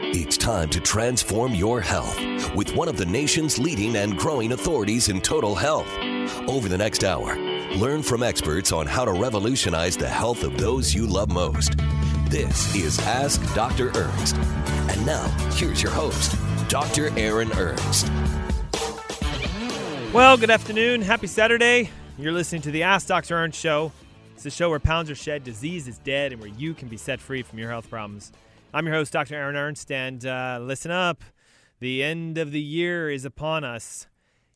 It's time to transform your health with one of the nation's leading and growing authorities in total health. Over the next hour, learn from experts on how to revolutionize the health of those you love most. This is Ask Dr. Ernst. And now, here's your host, Dr. Aaron Ernst. Well, good afternoon. Happy Saturday. You're listening to the Ask Dr. Ernst show. It's a show where pounds are shed, disease is dead, and where you can be set free from your health problems. I'm your host, Dr. Aaron Ernst, and uh, listen up. The end of the year is upon us.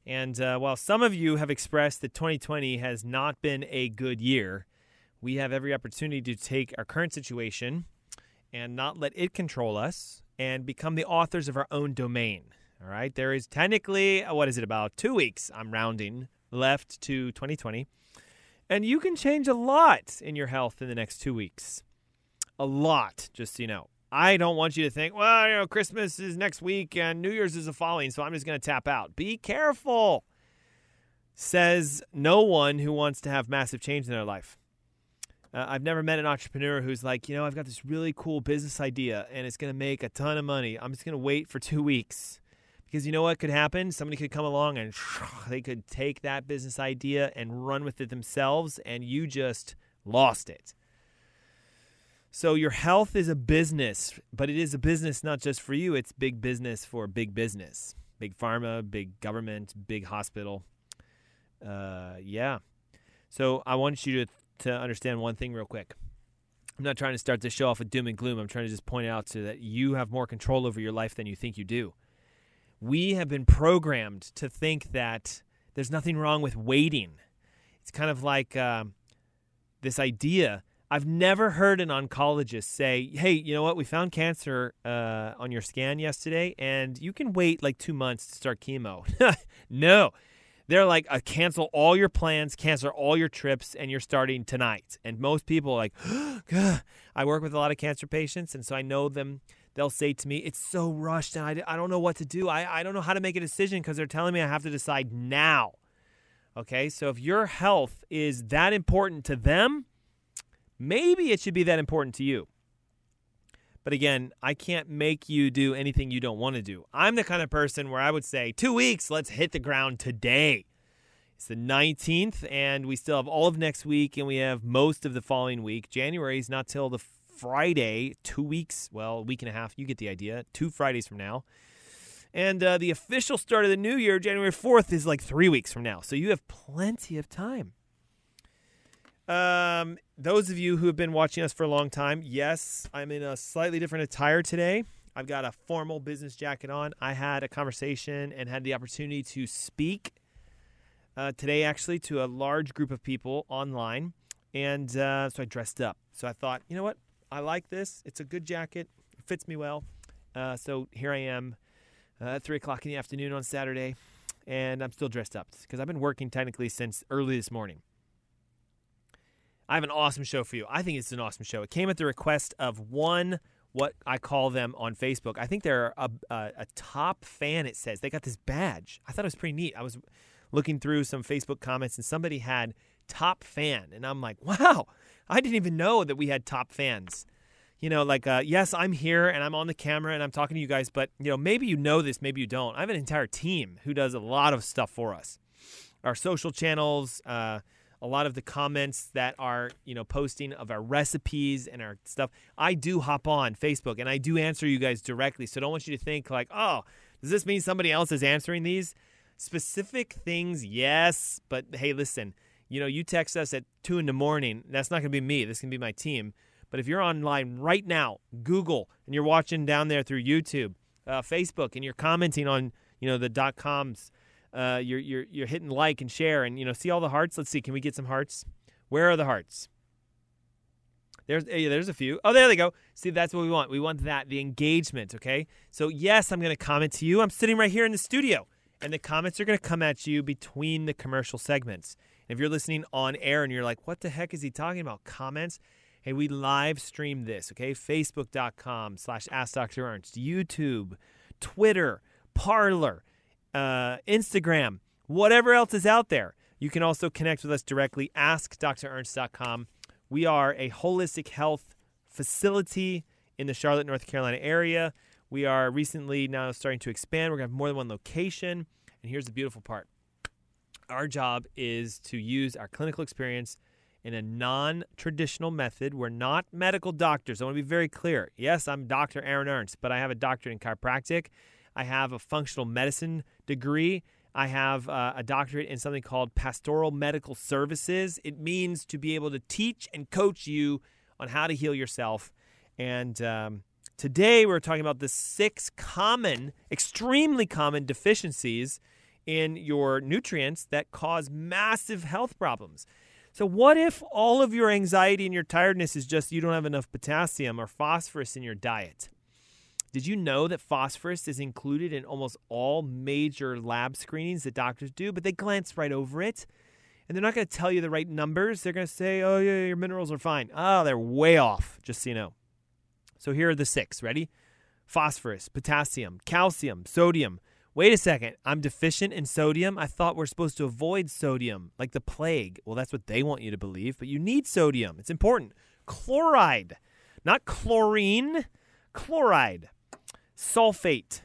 And uh, while some of you have expressed that 2020 has not been a good year, we have every opportunity to take our current situation and not let it control us and become the authors of our own domain. All right. There is technically, uh, what is it, about two weeks, I'm rounding, left to 2020. And you can change a lot in your health in the next two weeks. A lot, just so you know. I don't want you to think, well, you know, Christmas is next week and New Year's is the following, so I'm just going to tap out. Be careful, says no one who wants to have massive change in their life. Uh, I've never met an entrepreneur who's like, you know, I've got this really cool business idea and it's going to make a ton of money. I'm just going to wait for two weeks. Because you know what could happen? Somebody could come along and they could take that business idea and run with it themselves, and you just lost it. So your health is a business, but it is a business not just for you, it's big business for big business. Big pharma, big government, big hospital. Uh, yeah. So I want you to, to understand one thing real quick. I'm not trying to start this show off with doom and gloom. I'm trying to just point out to that you have more control over your life than you think you do. We have been programmed to think that there's nothing wrong with waiting. It's kind of like uh, this idea I've never heard an oncologist say, "Hey, you know what? We found cancer uh, on your scan yesterday, and you can wait like two months to start chemo." no, they're like, uh, "Cancel all your plans, cancel all your trips, and you're starting tonight." And most people are like, I work with a lot of cancer patients, and so I know them. They'll say to me, "It's so rushed, and I, I don't know what to do. I, I don't know how to make a decision because they're telling me I have to decide now." Okay, so if your health is that important to them Maybe it should be that important to you. But again, I can't make you do anything you don't want to do. I'm the kind of person where I would say, two weeks, let's hit the ground today. It's the 19th, and we still have all of next week, and we have most of the following week. January is not till the Friday, two weeks, well, a week and a half. You get the idea. Two Fridays from now. And uh, the official start of the new year, January 4th, is like three weeks from now. So you have plenty of time. Um, those of you who have been watching us for a long time, yes, I'm in a slightly different attire today. I've got a formal business jacket on. I had a conversation and had the opportunity to speak uh, today, actually, to a large group of people online. And uh, so I dressed up. So I thought, you know what? I like this. It's a good jacket. It fits me well. Uh, so here I am uh, at 3 o'clock in the afternoon on Saturday. And I'm still dressed up because I've been working technically since early this morning. I have an awesome show for you. I think it's an awesome show. It came at the request of one, what I call them on Facebook. I think they're a, a, a top fan, it says. They got this badge. I thought it was pretty neat. I was looking through some Facebook comments and somebody had top fan. And I'm like, wow, I didn't even know that we had top fans. You know, like, uh, yes, I'm here and I'm on the camera and I'm talking to you guys, but, you know, maybe you know this, maybe you don't. I have an entire team who does a lot of stuff for us. Our social channels, uh, a lot of the comments that are you know posting of our recipes and our stuff i do hop on facebook and i do answer you guys directly so I don't want you to think like oh does this mean somebody else is answering these specific things yes but hey listen you know you text us at 2 in the morning that's not going to be me this can be my team but if you're online right now google and you're watching down there through youtube uh, facebook and you're commenting on you know the dot coms. Uh, you're you're you're hitting like and share, and you know see all the hearts. Let's see, can we get some hearts? Where are the hearts? There's there's a few. Oh, there they go. See, that's what we want. We want that the engagement. Okay. So yes, I'm going to comment to you. I'm sitting right here in the studio, and the comments are going to come at you between the commercial segments. And if you're listening on air and you're like, "What the heck is he talking about?" Comments. Hey, we live stream this. Okay, Facebook.com/slash Ask Dr. Ernst, YouTube, Twitter, Parler, uh, Instagram, whatever else is out there. You can also connect with us directly. AskDrErnst.com. We are a holistic health facility in the Charlotte, North Carolina area. We are recently now starting to expand. We're going to have more than one location. And here's the beautiful part our job is to use our clinical experience in a non traditional method. We're not medical doctors. I want to be very clear. Yes, I'm Dr. Aaron Ernst, but I have a doctorate in chiropractic. I have a functional medicine degree. I have uh, a doctorate in something called pastoral medical services. It means to be able to teach and coach you on how to heal yourself. And um, today we're talking about the six common, extremely common deficiencies in your nutrients that cause massive health problems. So, what if all of your anxiety and your tiredness is just you don't have enough potassium or phosphorus in your diet? Did you know that phosphorus is included in almost all major lab screenings that doctors do, but they glance right over it? And they're not going to tell you the right numbers. They're going to say, oh, yeah, your minerals are fine. Oh, they're way off, just so you know. So here are the six. Ready? Phosphorus, potassium, calcium, sodium. Wait a second. I'm deficient in sodium. I thought we're supposed to avoid sodium like the plague. Well, that's what they want you to believe, but you need sodium. It's important. Chloride, not chlorine, chloride sulfate.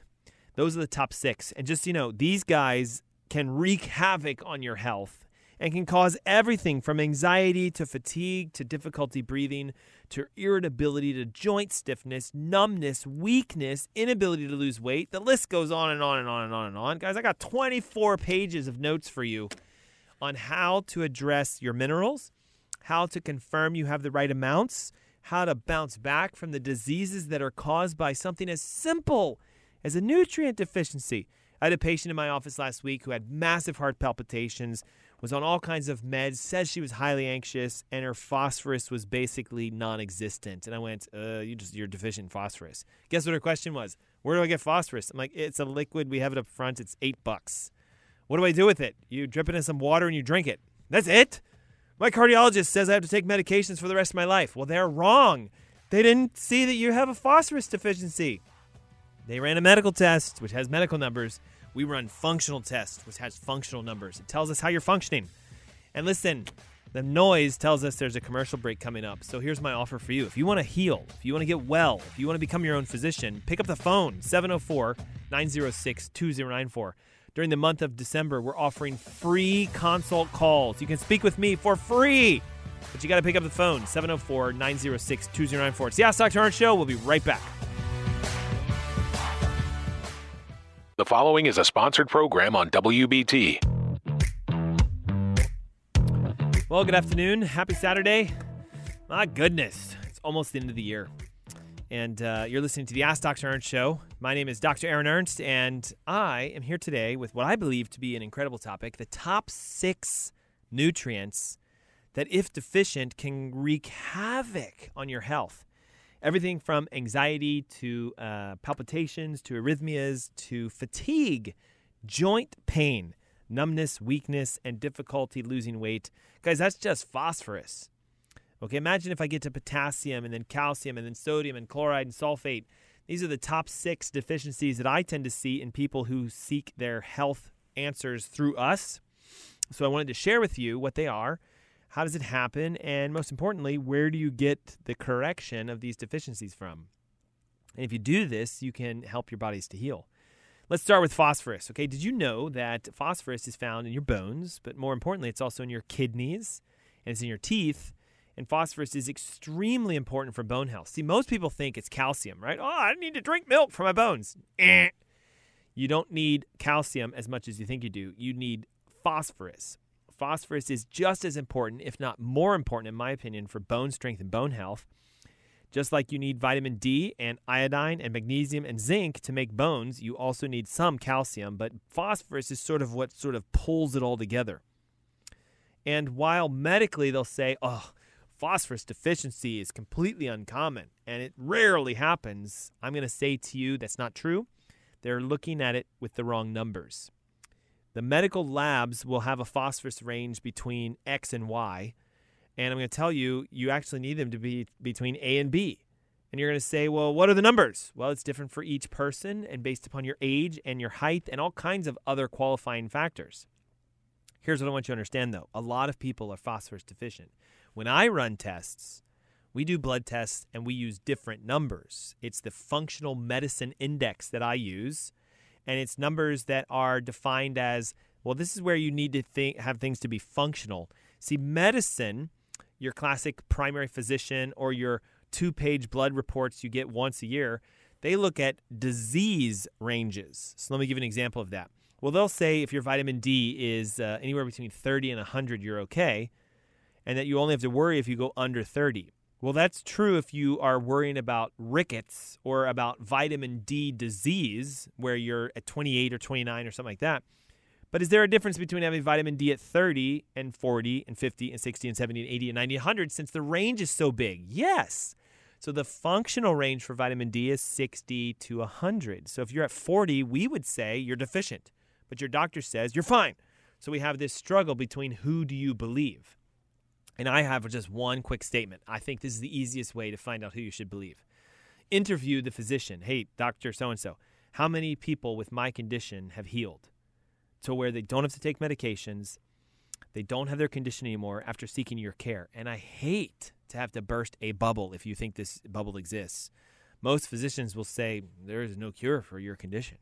Those are the top six. And just, you know, these guys can wreak havoc on your health and can cause everything from anxiety to fatigue to difficulty breathing to irritability to joint stiffness, numbness, weakness, inability to lose weight. The list goes on and on and on and on and on. Guys, I got 24 pages of notes for you on how to address your minerals, how to confirm you have the right amounts, how to bounce back from the diseases that are caused by something as simple as a nutrient deficiency. I had a patient in my office last week who had massive heart palpitations, was on all kinds of meds, says she was highly anxious, and her phosphorus was basically non-existent. And I went, uh, you just you're deficient in phosphorus. Guess what her question was? Where do I get phosphorus? I'm like, it's a liquid. We have it up front. It's eight bucks. What do I do with it? You drip it in some water and you drink it. That's it. My cardiologist says I have to take medications for the rest of my life. Well, they're wrong. They didn't see that you have a phosphorus deficiency. They ran a medical test, which has medical numbers. We run functional tests, which has functional numbers. It tells us how you're functioning. And listen, the noise tells us there's a commercial break coming up. So here's my offer for you. If you want to heal, if you want to get well, if you want to become your own physician, pick up the phone 704 906 2094 during the month of December, we're offering free consult calls. You can speak with me for free, but you got to pick up the phone 704 906 2094. It's the Ask Dr. Ernst Show. We'll be right back. The following is a sponsored program on WBT. Well, good afternoon. Happy Saturday. My goodness, it's almost the end of the year and uh, you're listening to the Ask Dr. Ernst show. My name is Dr. Aaron Ernst, and I am here today with what I believe to be an incredible topic the top six nutrients that, if deficient, can wreak havoc on your health. Everything from anxiety to uh, palpitations to arrhythmias to fatigue, joint pain, numbness, weakness, and difficulty losing weight. Guys, that's just phosphorus. Okay, imagine if I get to potassium and then calcium and then sodium and chloride and sulfate. These are the top six deficiencies that I tend to see in people who seek their health answers through us. So I wanted to share with you what they are, how does it happen, and most importantly, where do you get the correction of these deficiencies from? And if you do this, you can help your bodies to heal. Let's start with phosphorus. Okay, did you know that phosphorus is found in your bones, but more importantly, it's also in your kidneys and it's in your teeth and phosphorus is extremely important for bone health. See, most people think it's calcium, right? Oh, I need to drink milk for my bones. Eh. You don't need calcium as much as you think you do. You need phosphorus. Phosphorus is just as important, if not more important, in my opinion, for bone strength and bone health. Just like you need vitamin D and iodine and magnesium and zinc to make bones, you also need some calcium, but phosphorus is sort of what sort of pulls it all together. And while medically they'll say, oh, phosphorus deficiency is completely uncommon and it rarely happens, I'm going to say to you that's not true. They're looking at it with the wrong numbers. The medical labs will have a phosphorus range between X and Y. And I'm going to tell you, you actually need them to be between A and B. And you're going to say, well, what are the numbers? Well, it's different for each person and based upon your age and your height and all kinds of other qualifying factors. Here's what I want you to understand though a lot of people are phosphorus deficient. When I run tests, we do blood tests and we use different numbers. It's the functional medicine index that I use, and it's numbers that are defined as well, this is where you need to think, have things to be functional. See, medicine, your classic primary physician or your two page blood reports you get once a year, they look at disease ranges. So let me give an example of that. Well, they'll say if your vitamin D is uh, anywhere between 30 and 100, you're okay, and that you only have to worry if you go under 30. Well, that's true if you are worrying about rickets or about vitamin D disease, where you're at 28 or 29 or something like that. But is there a difference between having vitamin D at 30 and 40 and 50 and 60 and 70 and 80 and 90 and 100 since the range is so big? Yes. So the functional range for vitamin D is 60 to 100. So if you're at 40, we would say you're deficient, but your doctor says you're fine. So we have this struggle between who do you believe? And I have just one quick statement. I think this is the easiest way to find out who you should believe. Interview the physician. Hey, Dr. So and so, how many people with my condition have healed to where they don't have to take medications, they don't have their condition anymore after seeking your care? And I hate to have to burst a bubble if you think this bubble exists. Most physicians will say there is no cure for your condition.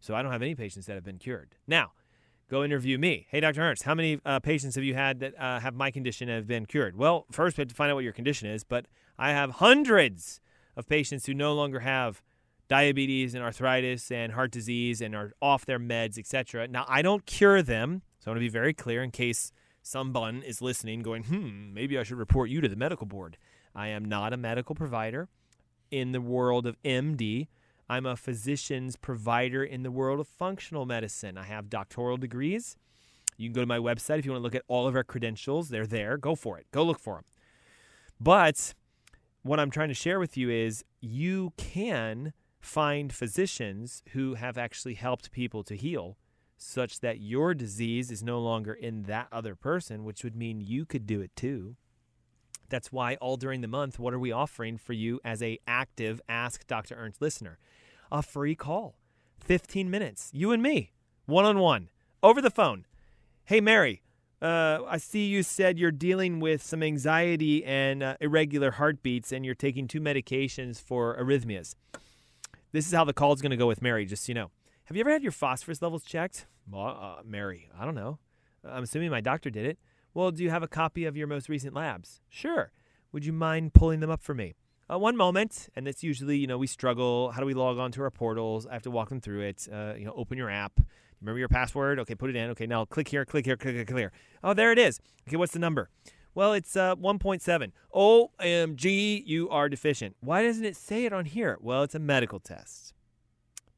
So I don't have any patients that have been cured. Now, go interview me. Hey, Dr. Ernst, how many uh, patients have you had that uh, have my condition and have been cured? Well, first we have to find out what your condition is, but I have hundreds of patients who no longer have diabetes and arthritis and heart disease and are off their meds, etc. Now, I don't cure them, so I want to be very clear in case someone is listening going, hmm, maybe I should report you to the medical board. I am not a medical provider in the world of MD. I'm a physician's provider in the world of functional medicine. I have doctoral degrees. You can go to my website if you want to look at all of our credentials. They're there. Go for it. Go look for them. But what I'm trying to share with you is you can find physicians who have actually helped people to heal such that your disease is no longer in that other person, which would mean you could do it too. That's why all during the month, what are we offering for you as a active Ask Dr. Ernst listener? A free call. 15 minutes. You and me, one on one, over the phone. Hey, Mary, uh, I see you said you're dealing with some anxiety and uh, irregular heartbeats, and you're taking two medications for arrhythmias. This is how the call is going to go with Mary, just so you know. Have you ever had your phosphorus levels checked? Well, uh, Mary, I don't know. I'm assuming my doctor did it. Well, do you have a copy of your most recent labs? Sure. Would you mind pulling them up for me? Uh, one moment, and it's usually, you know, we struggle. How do we log on to our portals? I have to walk them through it. Uh, you know, open your app. Remember your password? Okay, put it in. Okay, now click here, click here, click here. Oh, there it is. Okay, what's the number? Well, it's uh, 1.7. OMG, you are deficient. Why doesn't it say it on here? Well, it's a medical test.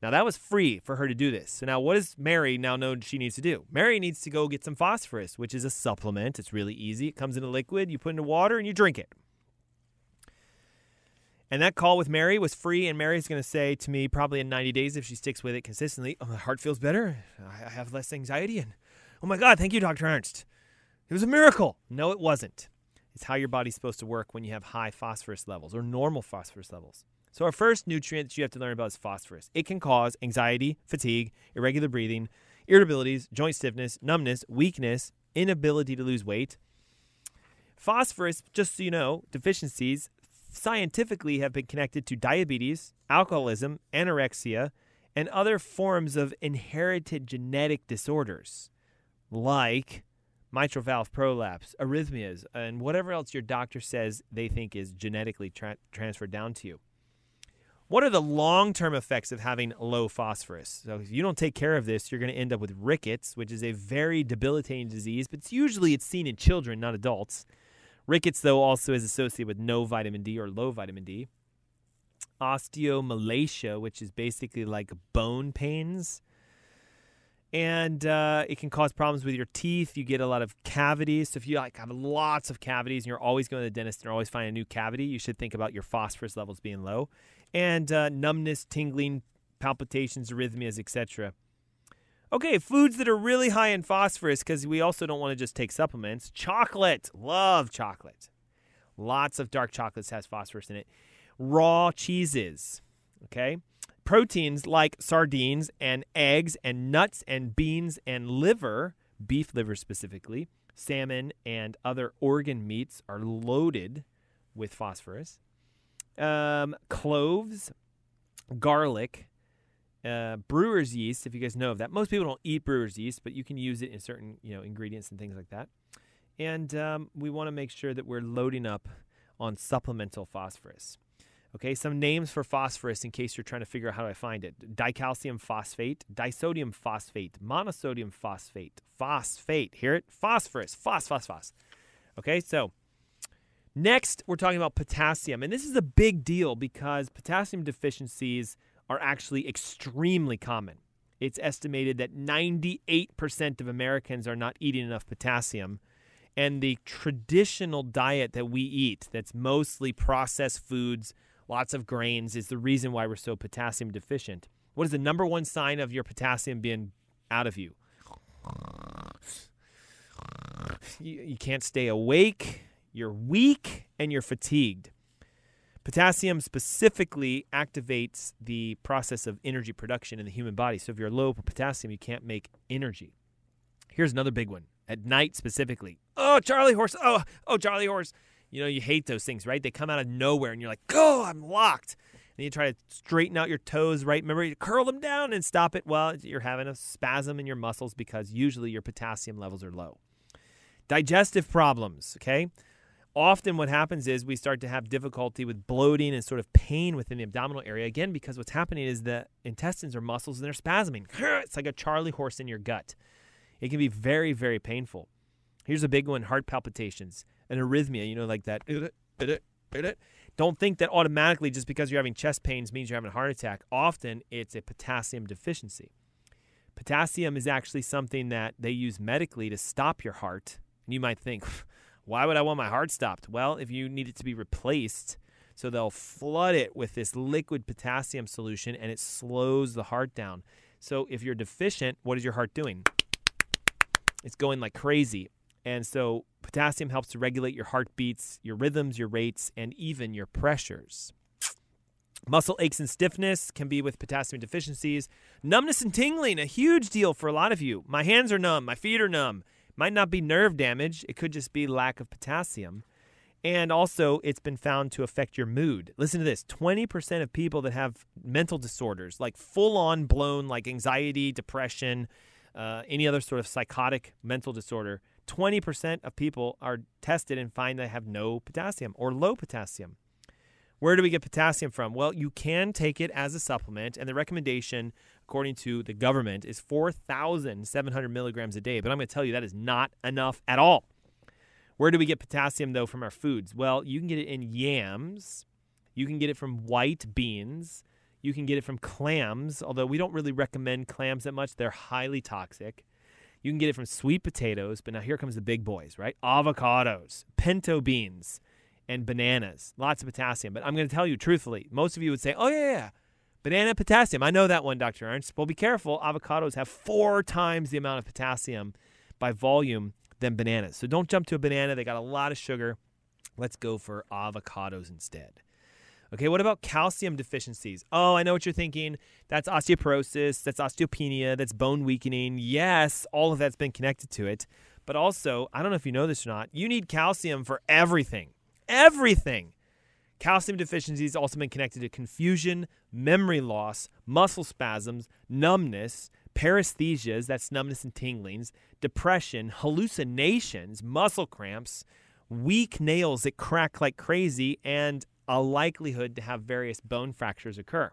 Now that was free for her to do this. So now what does Mary now know she needs to do? Mary needs to go get some phosphorus, which is a supplement. It's really easy. It comes in a liquid, you put it into water and you drink it. And that call with Mary was free, and Mary's going to say to me probably in 90 days if she sticks with it consistently, oh, my heart feels better. I have less anxiety. And oh my God, thank you, Dr. Ernst. It was a miracle. No, it wasn't. It's how your body's supposed to work when you have high phosphorus levels or normal phosphorus levels. So, our first nutrient that you have to learn about is phosphorus. It can cause anxiety, fatigue, irregular breathing, irritabilities, joint stiffness, numbness, weakness, inability to lose weight. Phosphorus, just so you know, deficiencies scientifically have been connected to diabetes, alcoholism, anorexia, and other forms of inherited genetic disorders like mitral valve prolapse, arrhythmias, and whatever else your doctor says they think is genetically tra- transferred down to you. What are the long term effects of having low phosphorus? So, if you don't take care of this, you're going to end up with rickets, which is a very debilitating disease, but it's usually it's seen in children, not adults. Rickets, though, also is associated with no vitamin D or low vitamin D. Osteomalacia, which is basically like bone pains. And uh, it can cause problems with your teeth. You get a lot of cavities. So if you like have lots of cavities and you're always going to the dentist and you're always finding a new cavity, you should think about your phosphorus levels being low. And uh, numbness, tingling, palpitations, arrhythmias, etc. Okay, foods that are really high in phosphorus because we also don't want to just take supplements. Chocolate, love chocolate. Lots of dark chocolates has phosphorus in it. Raw cheeses, okay? Proteins like sardines and eggs and nuts and beans and liver, beef liver specifically, salmon and other organ meats are loaded with phosphorus. Um, cloves, garlic, uh, brewer's yeast, if you guys know of that. Most people don't eat brewer's yeast, but you can use it in certain you know ingredients and things like that. And um, we want to make sure that we're loading up on supplemental phosphorus. Okay, some names for phosphorus in case you're trying to figure out how do I find it. Dicalcium phosphate, disodium phosphate, monosodium phosphate, phosphate. Hear it? Phosphorus, phos, phos, phos. Okay, so next we're talking about potassium. And this is a big deal because potassium deficiencies are actually extremely common. It's estimated that 98% of Americans are not eating enough potassium. And the traditional diet that we eat, that's mostly processed foods, lots of grains, is the reason why we're so potassium deficient. What is the number one sign of your potassium being out of you? You, you can't stay awake, you're weak, and you're fatigued. Potassium specifically activates the process of energy production in the human body. So if you're low potassium, you can't make energy. Here's another big one. At night specifically. Oh, Charlie horse. Oh, oh, Charlie horse. You know, you hate those things, right? They come out of nowhere and you're like, oh, I'm locked. And you try to straighten out your toes, right? Remember, you curl them down and stop it. Well, you're having a spasm in your muscles because usually your potassium levels are low. Digestive problems, okay? Often what happens is we start to have difficulty with bloating and sort of pain within the abdominal area again because what's happening is the intestines are muscles and they're spasming. It's like a charley horse in your gut. It can be very very painful. Here's a big one heart palpitations an arrhythmia you know like that. Don't think that automatically just because you're having chest pains means you're having a heart attack. Often it's a potassium deficiency. Potassium is actually something that they use medically to stop your heart. And you might think why would I want my heart stopped? Well, if you need it to be replaced, so they'll flood it with this liquid potassium solution and it slows the heart down. So if you're deficient, what is your heart doing? It's going like crazy. And so potassium helps to regulate your heartbeats, your rhythms, your rates, and even your pressures. Muscle aches and stiffness can be with potassium deficiencies. Numbness and tingling, a huge deal for a lot of you. My hands are numb, my feet are numb. Might not be nerve damage, it could just be lack of potassium. And also, it's been found to affect your mood. Listen to this 20% of people that have mental disorders, like full on blown, like anxiety, depression, uh, any other sort of psychotic mental disorder, 20% of people are tested and find they have no potassium or low potassium. Where do we get potassium from? Well, you can take it as a supplement, and the recommendation, according to the government, is 4,700 milligrams a day. But I'm going to tell you that is not enough at all. Where do we get potassium, though, from our foods? Well, you can get it in yams, you can get it from white beans, you can get it from clams, although we don't really recommend clams that much, they're highly toxic. You can get it from sweet potatoes, but now here comes the big boys, right? Avocados, pinto beans and bananas. Lots of potassium. But I'm going to tell you truthfully, most of you would say, oh, yeah, yeah, banana potassium. I know that one, Dr. Ernst. Well, be careful. Avocados have four times the amount of potassium by volume than bananas. So don't jump to a banana. They got a lot of sugar. Let's go for avocados instead. Okay, what about calcium deficiencies? Oh, I know what you're thinking. That's osteoporosis, that's osteopenia, that's bone weakening. Yes, all of that's been connected to it. But also, I don't know if you know this or not, you need calcium for everything everything. Calcium deficiency has also been connected to confusion, memory loss, muscle spasms, numbness, paresthesias, that's numbness and tinglings, depression, hallucinations, muscle cramps, weak nails that crack like crazy, and a likelihood to have various bone fractures occur.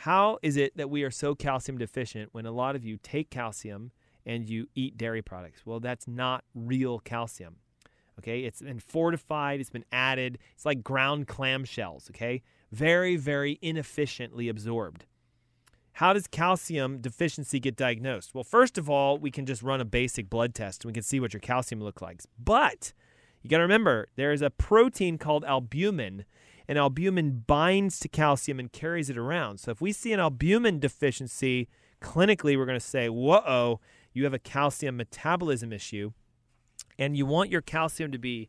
How is it that we are so calcium deficient when a lot of you take calcium and you eat dairy products? Well, that's not real calcium. Okay, it's been fortified, it's been added. It's like ground clamshells. Okay, very, very inefficiently absorbed. How does calcium deficiency get diagnosed? Well, first of all, we can just run a basic blood test and we can see what your calcium looks like. But you got to remember, there is a protein called albumin, and albumin binds to calcium and carries it around. So if we see an albumin deficiency, clinically, we're going to say, whoa, you have a calcium metabolism issue, and you want your calcium to be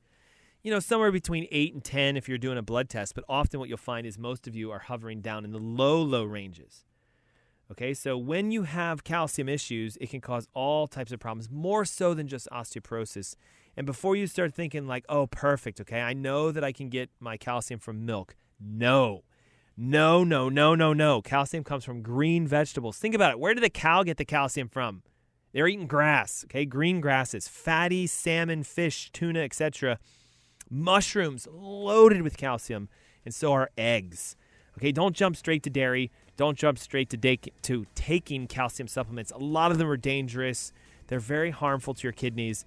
you know, somewhere between 8 and 10 if you're doing a blood test, but often what you'll find is most of you are hovering down in the low, low ranges. Okay, so when you have calcium issues, it can cause all types of problems, more so than just osteoporosis. And before you start thinking, like, oh, perfect, okay, I know that I can get my calcium from milk. No, no, no, no, no, no. Calcium comes from green vegetables. Think about it. Where did the cow get the calcium from? They're eating grass, okay, green grasses, fatty salmon, fish, tuna, etc. Mushrooms loaded with calcium, and so are eggs. Okay, don't jump straight to dairy. Don't jump straight to, to taking calcium supplements. A lot of them are dangerous. They're very harmful to your kidneys.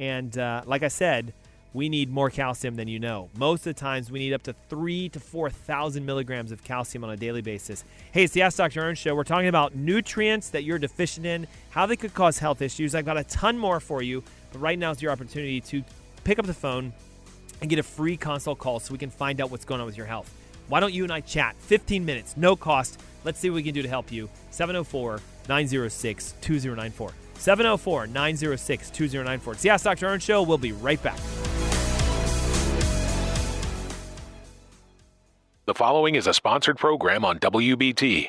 And uh, like I said, we need more calcium than you know. Most of the times, we need up to three to four thousand milligrams of calcium on a daily basis. Hey, it's the Ask Dr. Ernst show. We're talking about nutrients that you're deficient in, how they could cause health issues. I've got a ton more for you, but right now is your opportunity to pick up the phone and get a free consult call so we can find out what's going on with your health. Why don't you and I chat? 15 minutes, no cost. Let's see what we can do to help you. 704 906 2094. 704 906 2094. It's the Ask Dr. Ernst Show. We'll be right back. The following is a sponsored program on WBT.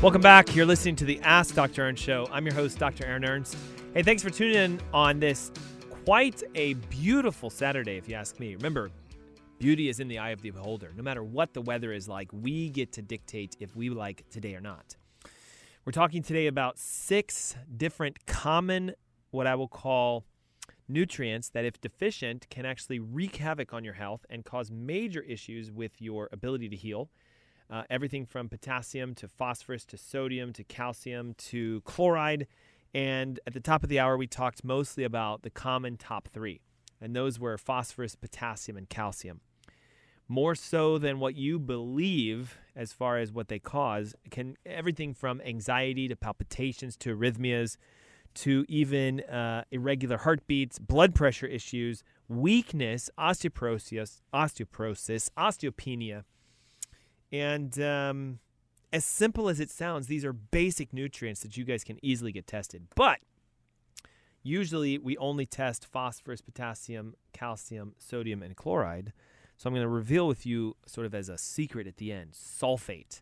Welcome back. You're listening to the Ask Dr. Ernst Show. I'm your host, Dr. Aaron Ernst. Hey, thanks for tuning in on this quite a beautiful Saturday, if you ask me. Remember, Beauty is in the eye of the beholder. No matter what the weather is like, we get to dictate if we like today or not. We're talking today about six different common, what I will call nutrients that, if deficient, can actually wreak havoc on your health and cause major issues with your ability to heal. Uh, everything from potassium to phosphorus to sodium to calcium to chloride. And at the top of the hour, we talked mostly about the common top three, and those were phosphorus, potassium, and calcium more so than what you believe as far as what they cause can everything from anxiety to palpitations to arrhythmias to even uh, irregular heartbeats blood pressure issues weakness osteoporosis osteoporosis osteopenia. And um, as simple as it sounds these are basic nutrients that you guys can easily get tested. But usually we only test phosphorus potassium calcium sodium and chloride. So I'm going to reveal with you, sort of as a secret at the end, sulfate.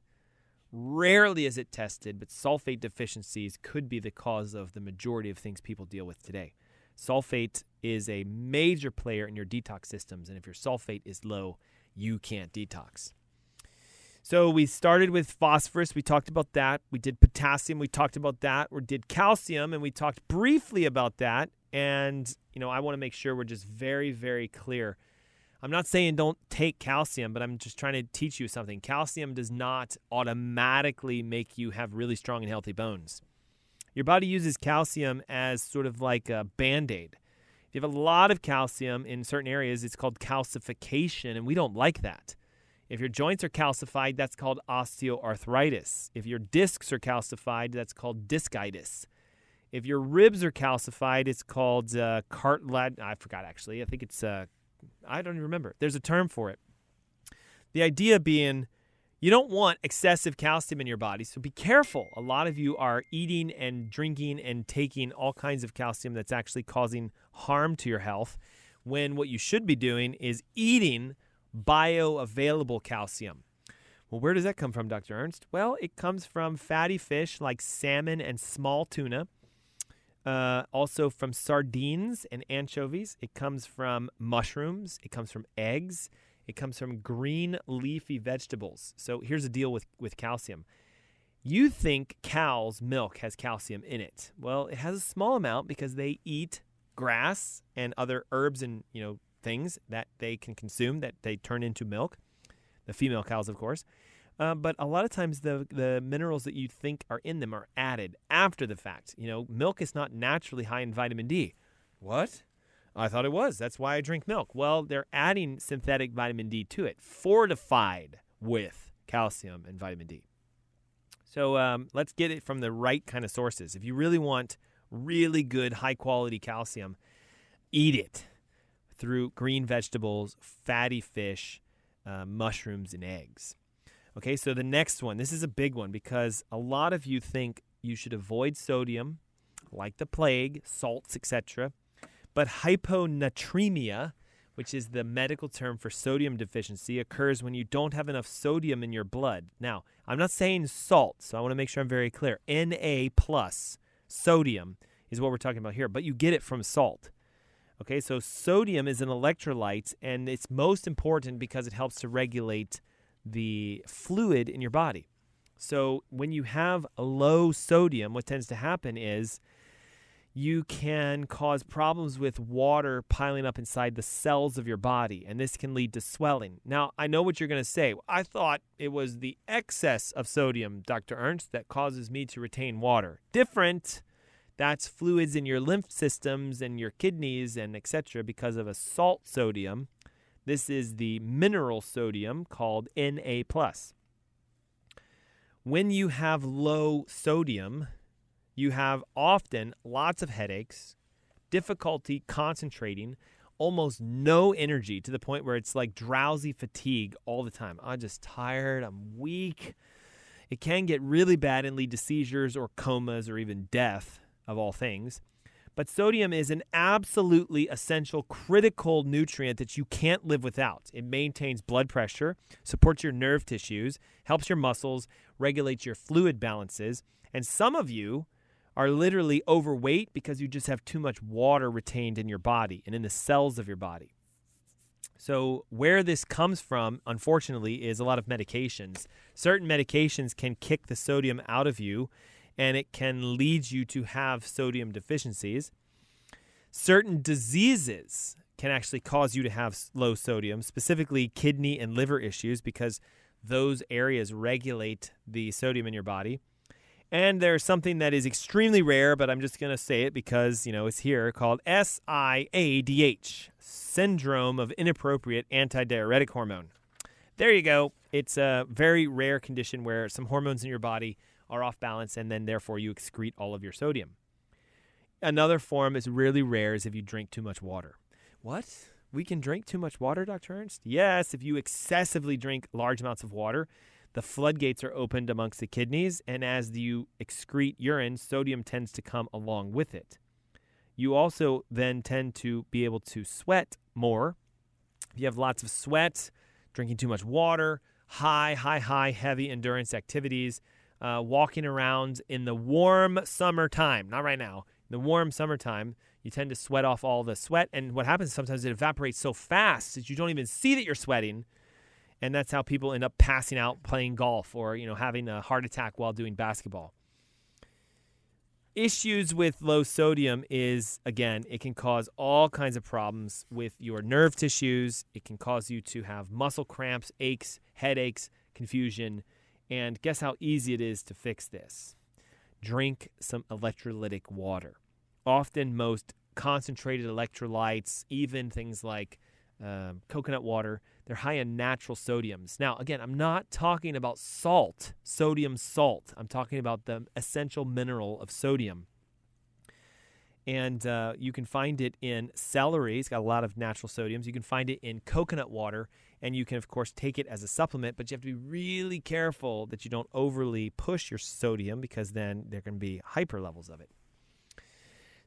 Rarely is it tested, but sulfate deficiencies could be the cause of the majority of things people deal with today. Sulfate is a major player in your detox systems, and if your sulfate is low, you can't detox. So we started with phosphorus. We talked about that. We did potassium. We talked about that. We did calcium, and we talked briefly about that. And you know, I want to make sure we're just very, very clear I'm not saying don't take calcium, but I'm just trying to teach you something. Calcium does not automatically make you have really strong and healthy bones. Your body uses calcium as sort of like a band aid. If you have a lot of calcium in certain areas, it's called calcification, and we don't like that. If your joints are calcified, that's called osteoarthritis. If your discs are calcified, that's called discitis. If your ribs are calcified, it's called uh, cartilage. I forgot actually. I think it's uh, I don't even remember. There's a term for it. The idea being you don't want excessive calcium in your body, so be careful. A lot of you are eating and drinking and taking all kinds of calcium that's actually causing harm to your health when what you should be doing is eating bioavailable calcium. Well, where does that come from, Dr. Ernst? Well, it comes from fatty fish like salmon and small tuna uh, also from sardines and anchovies. It comes from mushrooms. It comes from eggs. It comes from green leafy vegetables. So here's the deal with, with calcium. You think cow's milk has calcium in it. Well, it has a small amount because they eat grass and other herbs and, you know, things that they can consume that they turn into milk. The female cows, of course. Uh, but a lot of times the the minerals that you think are in them are added after the fact. You know, milk is not naturally high in vitamin D. What? I thought it was. That's why I drink milk. Well, they're adding synthetic vitamin D to it, fortified with calcium and vitamin D. So um, let's get it from the right kind of sources. If you really want really good, high quality calcium, eat it through green vegetables, fatty fish, uh, mushrooms, and eggs. Okay, so the next one, this is a big one because a lot of you think you should avoid sodium like the plague, salts, etc. But hyponatremia, which is the medical term for sodium deficiency, occurs when you don't have enough sodium in your blood. Now, I'm not saying salt, so I want to make sure I'm very clear. Na plus sodium is what we're talking about here, but you get it from salt. Okay, so sodium is an electrolyte, and it's most important because it helps to regulate the fluid in your body. So when you have low sodium, what tends to happen is you can cause problems with water piling up inside the cells of your body, and this can lead to swelling. Now, I know what you're going to say. I thought it was the excess of sodium, Dr. Ernst, that causes me to retain water. Different. That's fluids in your lymph systems and your kidneys and etc. because of a salt sodium. This is the mineral sodium called Na+. When you have low sodium, you have often lots of headaches, difficulty concentrating, almost no energy to the point where it's like drowsy fatigue all the time. I'm just tired, I'm weak. It can get really bad and lead to seizures or comas or even death, of all things. But sodium is an absolutely essential, critical nutrient that you can't live without. It maintains blood pressure, supports your nerve tissues, helps your muscles, regulates your fluid balances. And some of you are literally overweight because you just have too much water retained in your body and in the cells of your body. So, where this comes from, unfortunately, is a lot of medications. Certain medications can kick the sodium out of you and it can lead you to have sodium deficiencies. Certain diseases can actually cause you to have low sodium, specifically kidney and liver issues, because those areas regulate the sodium in your body. And there's something that is extremely rare, but I'm just going to say it because, you know, it's here called SIADH, Syndrome of Inappropriate Antidiuretic Hormone. There you go. It's a very rare condition where some hormones in your body are off balance and then therefore you excrete all of your sodium. Another form is really rare is if you drink too much water. What? We can drink too much water, Dr. Ernst? Yes, if you excessively drink large amounts of water, the floodgates are opened amongst the kidneys, and as you excrete urine, sodium tends to come along with it. You also then tend to be able to sweat more. If you have lots of sweat, drinking too much water, high, high, high, heavy endurance activities, uh, walking around in the warm summertime, not right now, in the warm summertime, you tend to sweat off all the sweat. And what happens sometimes it evaporates so fast that you don't even see that you're sweating. And that's how people end up passing out playing golf or you know having a heart attack while doing basketball. Issues with low sodium is again it can cause all kinds of problems with your nerve tissues. It can cause you to have muscle cramps aches headaches confusion and guess how easy it is to fix this drink some electrolytic water often most concentrated electrolytes even things like um, coconut water. They're high in natural sodiums. Now, again, I'm not talking about salt, sodium salt. I'm talking about the essential mineral of sodium. And uh, you can find it in celery. It's got a lot of natural sodiums. You can find it in coconut water. And you can, of course, take it as a supplement, but you have to be really careful that you don't overly push your sodium because then there can be hyper levels of it.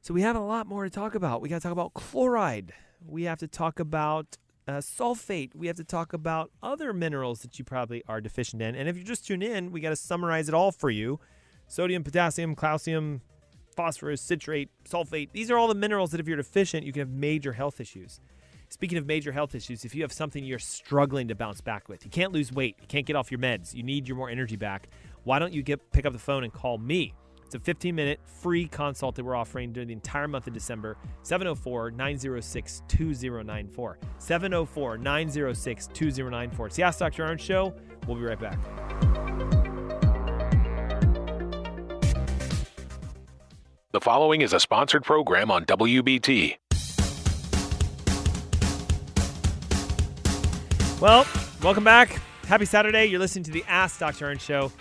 So we have a lot more to talk about. We got to talk about chloride we have to talk about uh, sulfate. We have to talk about other minerals that you probably are deficient in. And if you just tune in, we got to summarize it all for you sodium, potassium, calcium, phosphorus, citrate, sulfate. These are all the minerals that if you're deficient, you can have major health issues. Speaking of major health issues, if you have something you're struggling to bounce back with, you can't lose weight, you can't get off your meds, you need your more energy back, why don't you get pick up the phone and call me? It's a 15 minute free consult that we're offering during the entire month of December. 704 906 2094. 704 906 2094. It's the Ask Dr. Ernst Show. We'll be right back. The following is a sponsored program on WBT. Well, welcome back. Happy Saturday. You're listening to the Ask Dr. Ernst Show.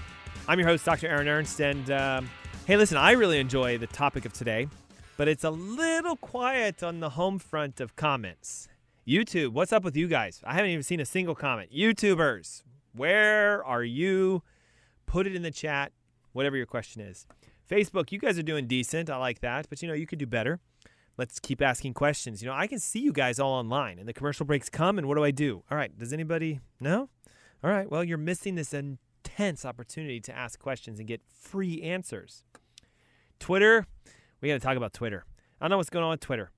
I'm your host, Dr. Aaron Ernst. And um, hey, listen, I really enjoy the topic of today, but it's a little quiet on the home front of comments. YouTube, what's up with you guys? I haven't even seen a single comment. YouTubers, where are you? Put it in the chat, whatever your question is. Facebook, you guys are doing decent. I like that, but you know, you could do better. Let's keep asking questions. You know, I can see you guys all online, and the commercial breaks come, and what do I do? All right, does anybody know? All right, well, you're missing this intense opportunity to ask questions and get free answers. Twitter, we got to talk about Twitter. I don't know what's going on with Twitter.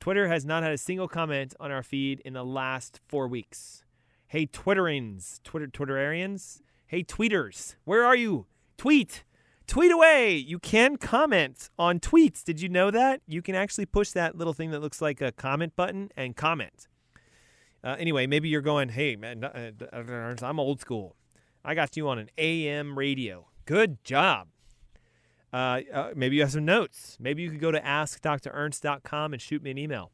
Twitter has not had a single comment on our feed in the last four weeks. Hey, Twitterings, Twitter Twitterarians. Hey, tweeters, where are you? Tweet tweet away. You can comment on tweets. Did you know that? You can actually push that little thing that looks like a comment button and comment. Uh, anyway, maybe you're going, hey, man, uh, I'm old school. I got you on an AM radio. Good job. Uh, uh, maybe you have some notes. Maybe you could go to askdrernst.com and shoot me an email.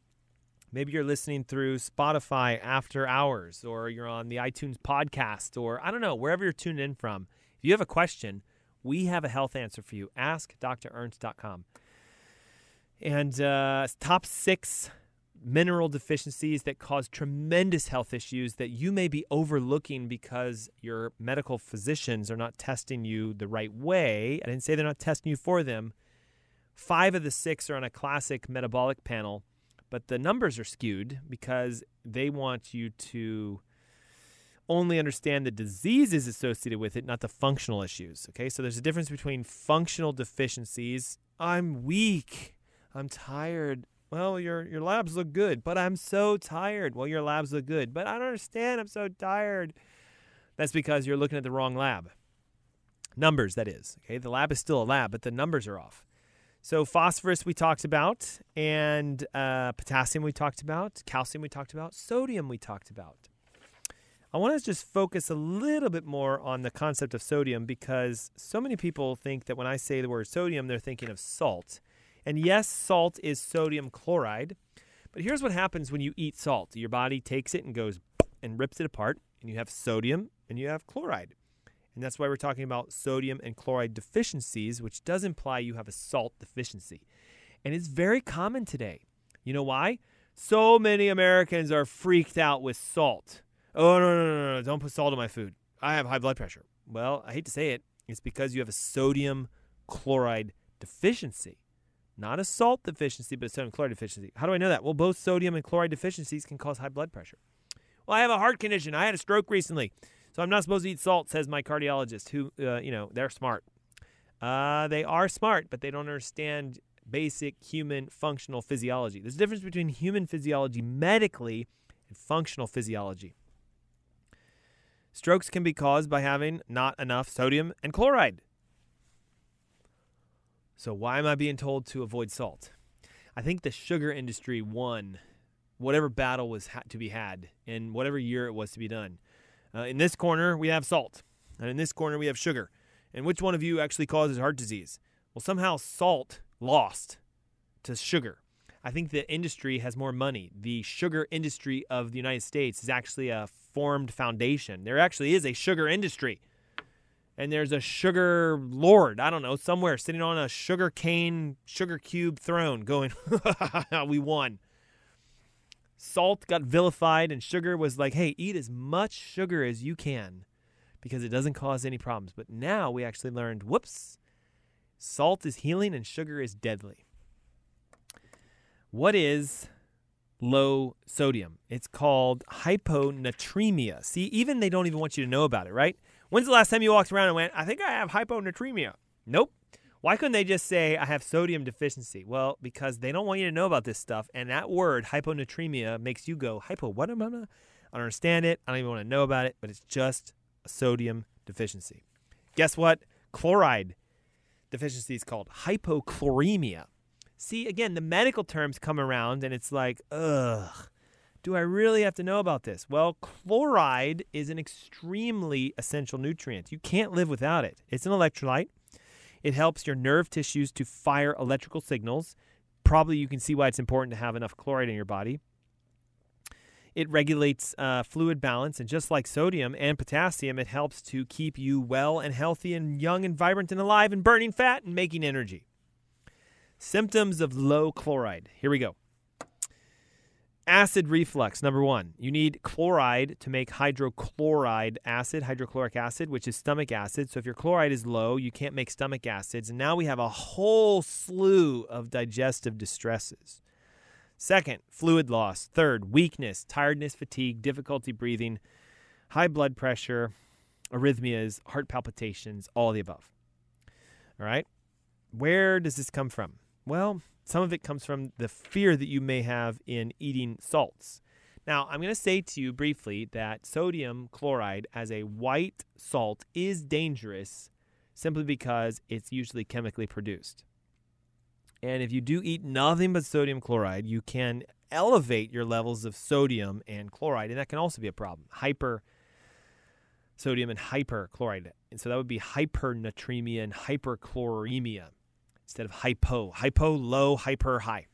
Maybe you're listening through Spotify after hours, or you're on the iTunes podcast, or I don't know, wherever you're tuned in from. If you have a question, we have a health answer for you. AskDrErnst.com. And uh, top six mineral deficiencies that cause tremendous health issues that you may be overlooking because your medical physicians are not testing you the right way. I didn't say they're not testing you for them. Five of the six are on a classic metabolic panel, but the numbers are skewed because they want you to only understand the diseases associated with it, not the functional issues. Okay, so there's a difference between functional deficiencies. I'm weak. I'm tired. Well, your your labs look good, but I'm so tired. Well, your labs look good, but I don't understand. I'm so tired. That's because you're looking at the wrong lab. Numbers, that is. Okay, the lab is still a lab, but the numbers are off. So phosphorus we talked about, and uh, potassium we talked about, calcium we talked about, sodium we talked about. I want to just focus a little bit more on the concept of sodium because so many people think that when I say the word sodium, they're thinking of salt. And yes, salt is sodium chloride. But here's what happens when you eat salt your body takes it and goes and rips it apart, and you have sodium and you have chloride. And that's why we're talking about sodium and chloride deficiencies, which does imply you have a salt deficiency. And it's very common today. You know why? So many Americans are freaked out with salt. Oh, no, no, no, no, don't put salt in my food. I have high blood pressure. Well, I hate to say it, it's because you have a sodium chloride deficiency. Not a salt deficiency, but a sodium chloride deficiency. How do I know that? Well, both sodium and chloride deficiencies can cause high blood pressure. Well, I have a heart condition. I had a stroke recently, so I'm not supposed to eat salt, says my cardiologist, who, uh, you know, they're smart. Uh, they are smart, but they don't understand basic human functional physiology. There's a difference between human physiology medically and functional physiology. Strokes can be caused by having not enough sodium and chloride. So, why am I being told to avoid salt? I think the sugar industry won whatever battle was ha- to be had in whatever year it was to be done. Uh, in this corner, we have salt, and in this corner, we have sugar. And which one of you actually causes heart disease? Well, somehow salt lost to sugar. I think the industry has more money. The sugar industry of the United States is actually a formed foundation. There actually is a sugar industry. And there's a sugar lord, I don't know, somewhere sitting on a sugar cane, sugar cube throne going, we won. Salt got vilified, and sugar was like, hey, eat as much sugar as you can because it doesn't cause any problems. But now we actually learned whoops, salt is healing and sugar is deadly. What is low sodium. It's called hyponatremia. See, even they don't even want you to know about it, right? When's the last time you walked around and went, I think I have hyponatremia? Nope. Why couldn't they just say, I have sodium deficiency? Well, because they don't want you to know about this stuff. And that word, hyponatremia, makes you go, hypo, what am I? I don't understand it. I don't even want to know about it, but it's just a sodium deficiency. Guess what? Chloride deficiency is called hypochloremia. See, again, the medical terms come around and it's like, ugh, do I really have to know about this? Well, chloride is an extremely essential nutrient. You can't live without it. It's an electrolyte. It helps your nerve tissues to fire electrical signals. Probably you can see why it's important to have enough chloride in your body. It regulates uh, fluid balance, and just like sodium and potassium, it helps to keep you well and healthy and young and vibrant and alive and burning fat and making energy. Symptoms of low chloride. Here we go. Acid reflux, number one. You need chloride to make hydrochloride acid, hydrochloric acid, which is stomach acid. So if your chloride is low, you can't make stomach acids. And now we have a whole slew of digestive distresses. Second, fluid loss. Third, weakness, tiredness, fatigue, difficulty breathing, high blood pressure, arrhythmias, heart palpitations, all the above. All right. Where does this come from? Well, some of it comes from the fear that you may have in eating salts. Now, I'm going to say to you briefly that sodium chloride as a white salt is dangerous simply because it's usually chemically produced. And if you do eat nothing but sodium chloride, you can elevate your levels of sodium and chloride, and that can also be a problem. Hyper sodium and hyperchloride. And so that would be hypernatremia and hyperchloremia instead of hypo. Hypo, low, hyper, high.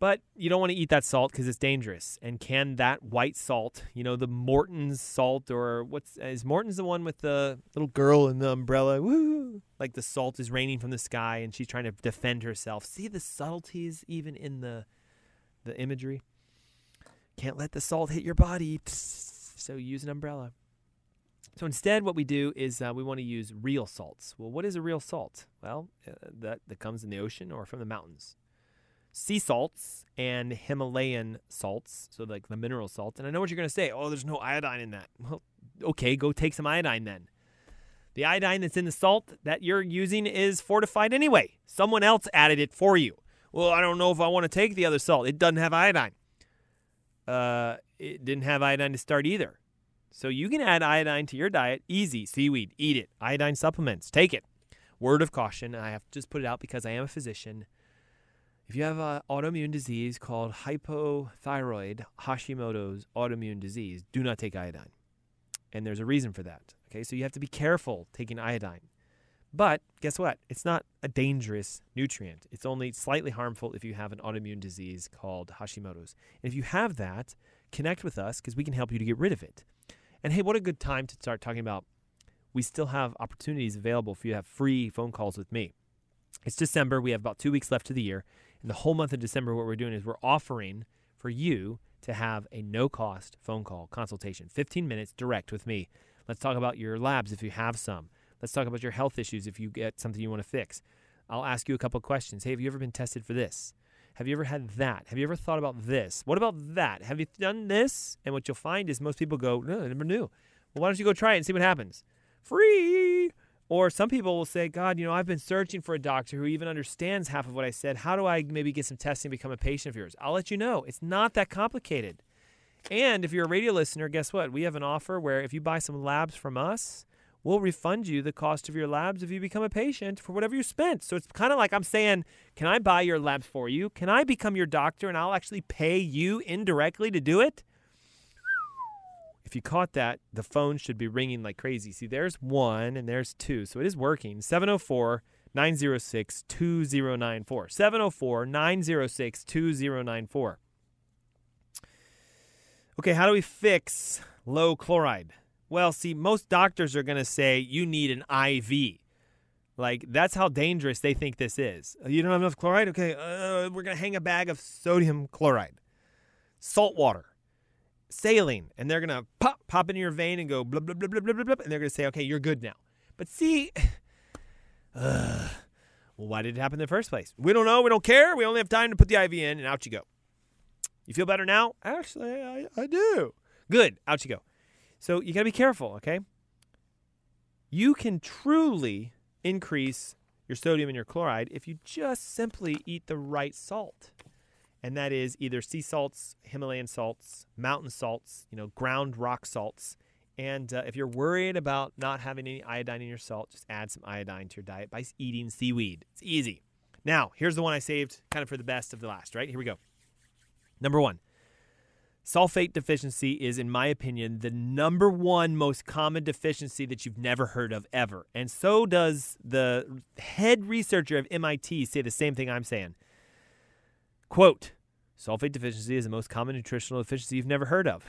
But you don't want to eat that salt because it's dangerous. And can that white salt, you know, the Morton's salt, or what's is Morton's the one with the little girl in the umbrella? Woo! Like the salt is raining from the sky, and she's trying to defend herself. See the subtleties even in the the imagery. Can't let the salt hit your body, so use an umbrella. So instead, what we do is uh, we want to use real salts. Well, what is a real salt? Well, uh, that, that comes in the ocean or from the mountains. Sea salts and Himalayan salts, so like the mineral salts. And I know what you're going to say. Oh, there's no iodine in that. Well, okay, go take some iodine then. The iodine that's in the salt that you're using is fortified anyway. Someone else added it for you. Well, I don't know if I want to take the other salt. It doesn't have iodine. Uh, it didn't have iodine to start either. So you can add iodine to your diet easy. Seaweed, eat it. Iodine supplements, take it. Word of caution, I have to just put it out because I am a physician. If you have an autoimmune disease called hypothyroid Hashimoto's autoimmune disease, do not take iodine. And there's a reason for that. Okay, so you have to be careful taking iodine. But guess what? It's not a dangerous nutrient. It's only slightly harmful if you have an autoimmune disease called Hashimoto's. And if you have that, connect with us because we can help you to get rid of it. And hey, what a good time to start talking about. We still have opportunities available for you to have free phone calls with me. It's December. We have about two weeks left to the year. And the whole month of December, what we're doing is we're offering for you to have a no cost phone call consultation, 15 minutes direct with me. Let's talk about your labs if you have some. Let's talk about your health issues if you get something you want to fix. I'll ask you a couple questions. Hey, have you ever been tested for this? Have you ever had that? Have you ever thought about this? What about that? Have you done this? And what you'll find is most people go, no, I never knew. Well, why don't you go try it and see what happens? Free. Or some people will say, God, you know, I've been searching for a doctor who even understands half of what I said. How do I maybe get some testing and become a patient of yours? I'll let you know. It's not that complicated. And if you're a radio listener, guess what? We have an offer where if you buy some labs from us, we'll refund you the cost of your labs if you become a patient for whatever you spent. So it's kind of like I'm saying, can I buy your labs for you? Can I become your doctor and I'll actually pay you indirectly to do it? If you caught that, the phone should be ringing like crazy. See, there's one and there's two. So it is working. 704 906 2094. 704 906 2094. Okay, how do we fix low chloride? Well, see, most doctors are going to say you need an IV. Like, that's how dangerous they think this is. You don't have enough chloride? Okay, uh, we're going to hang a bag of sodium chloride, salt water, saline, and they're going to pop, pop into your vein and go blah, blah, blah, blah, blah, blah, blah, and they're going to say, okay, you're good now. But see, uh, well, why did it happen in the first place? We don't know. We don't care. We only have time to put the IV in, and out you go. You feel better now? Actually, I, I do. Good. Out you go. So you got to be careful, okay? You can truly increase your sodium and your chloride if you just simply eat the right salt. And that is either sea salts, Himalayan salts, mountain salts, you know, ground rock salts. And uh, if you're worried about not having any iodine in your salt, just add some iodine to your diet by eating seaweed. It's easy. Now, here's the one I saved kind of for the best of the last, right? Here we go. Number one, Sulfate deficiency is, in my opinion, the number one most common deficiency that you've never heard of ever. And so does the head researcher of MIT say the same thing I'm saying. Quote Sulfate deficiency is the most common nutritional deficiency you've never heard of.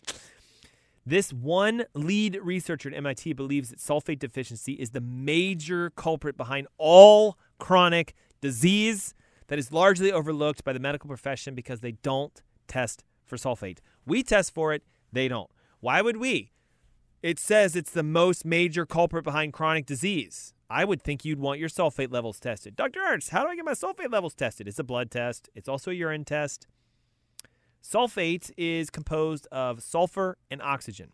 this one lead researcher at MIT believes that sulfate deficiency is the major culprit behind all chronic disease that is largely overlooked by the medical profession because they don't test for sulfate. We test for it, they don't. Why would we? It says it's the most major culprit behind chronic disease. I would think you'd want your sulfate levels tested. Dr. Ernst, how do I get my sulfate levels tested? It's a blood test, it's also a urine test. Sulfate is composed of sulfur and oxygen.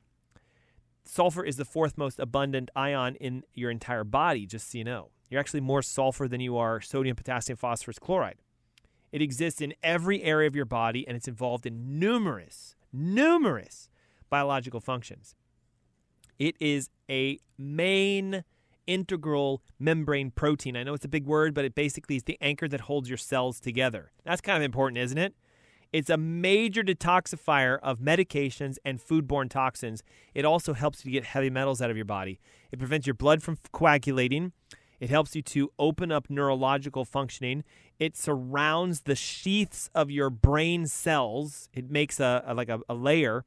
Sulfur is the fourth most abundant ion in your entire body, just so you know. You're actually more sulfur than you are sodium, potassium, phosphorus, chloride. It exists in every area of your body and it's involved in numerous, numerous biological functions. It is a main integral membrane protein. I know it's a big word, but it basically is the anchor that holds your cells together. That's kind of important, isn't it? It's a major detoxifier of medications and foodborne toxins. It also helps you get heavy metals out of your body. It prevents your blood from coagulating. It helps you to open up neurological functioning. It surrounds the sheaths of your brain cells. It makes a, a like a, a layer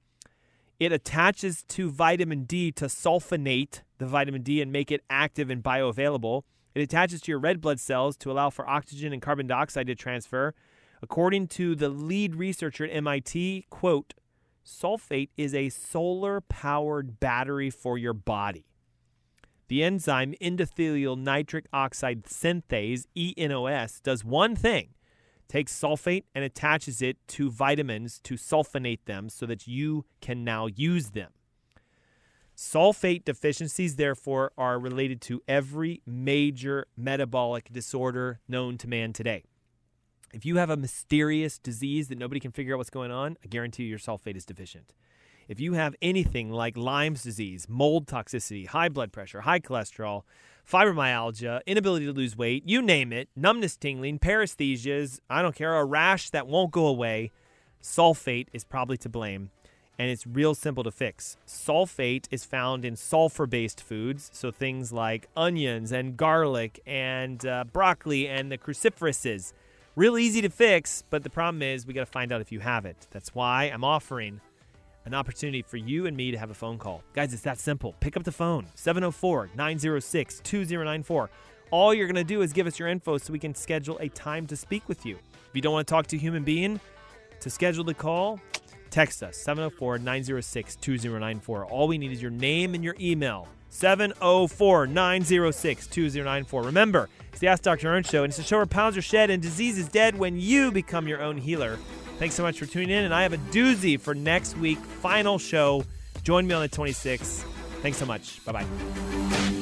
it attaches to vitamin D to sulfonate the vitamin D and make it active and bioavailable. It attaches to your red blood cells to allow for oxygen and carbon dioxide to transfer. According to the lead researcher at MIT, quote, sulfate is a solar powered battery for your body. The enzyme endothelial nitric oxide synthase, ENOS, does one thing takes sulfate and attaches it to vitamins to sulfonate them so that you can now use them. Sulfate deficiencies, therefore, are related to every major metabolic disorder known to man today. If you have a mysterious disease that nobody can figure out what's going on, I guarantee you your sulfate is deficient. If you have anything like Lyme's disease, mold toxicity, high blood pressure, high cholesterol, fibromyalgia, inability to lose weight, you name it, numbness, tingling, paresthesias, I don't care, a rash that won't go away, sulfate is probably to blame. And it's real simple to fix. Sulfate is found in sulfur based foods, so things like onions and garlic and uh, broccoli and the cruciferouses. Real easy to fix, but the problem is we got to find out if you have it. That's why I'm offering an opportunity for you and me to have a phone call. Guys, it's that simple. Pick up the phone 704 906 2094. All you're going to do is give us your info so we can schedule a time to speak with you. If you don't want to talk to a human being, to schedule the call, text us 704 906 2094. All we need is your name and your email 704 906 2094. Remember, it's the Ask Dr. Ernst Show, and it's a show where pounds are shed and disease is dead when you become your own healer. Thanks so much for tuning in, and I have a doozy for next week, final show. Join me on the 26th. Thanks so much. Bye bye.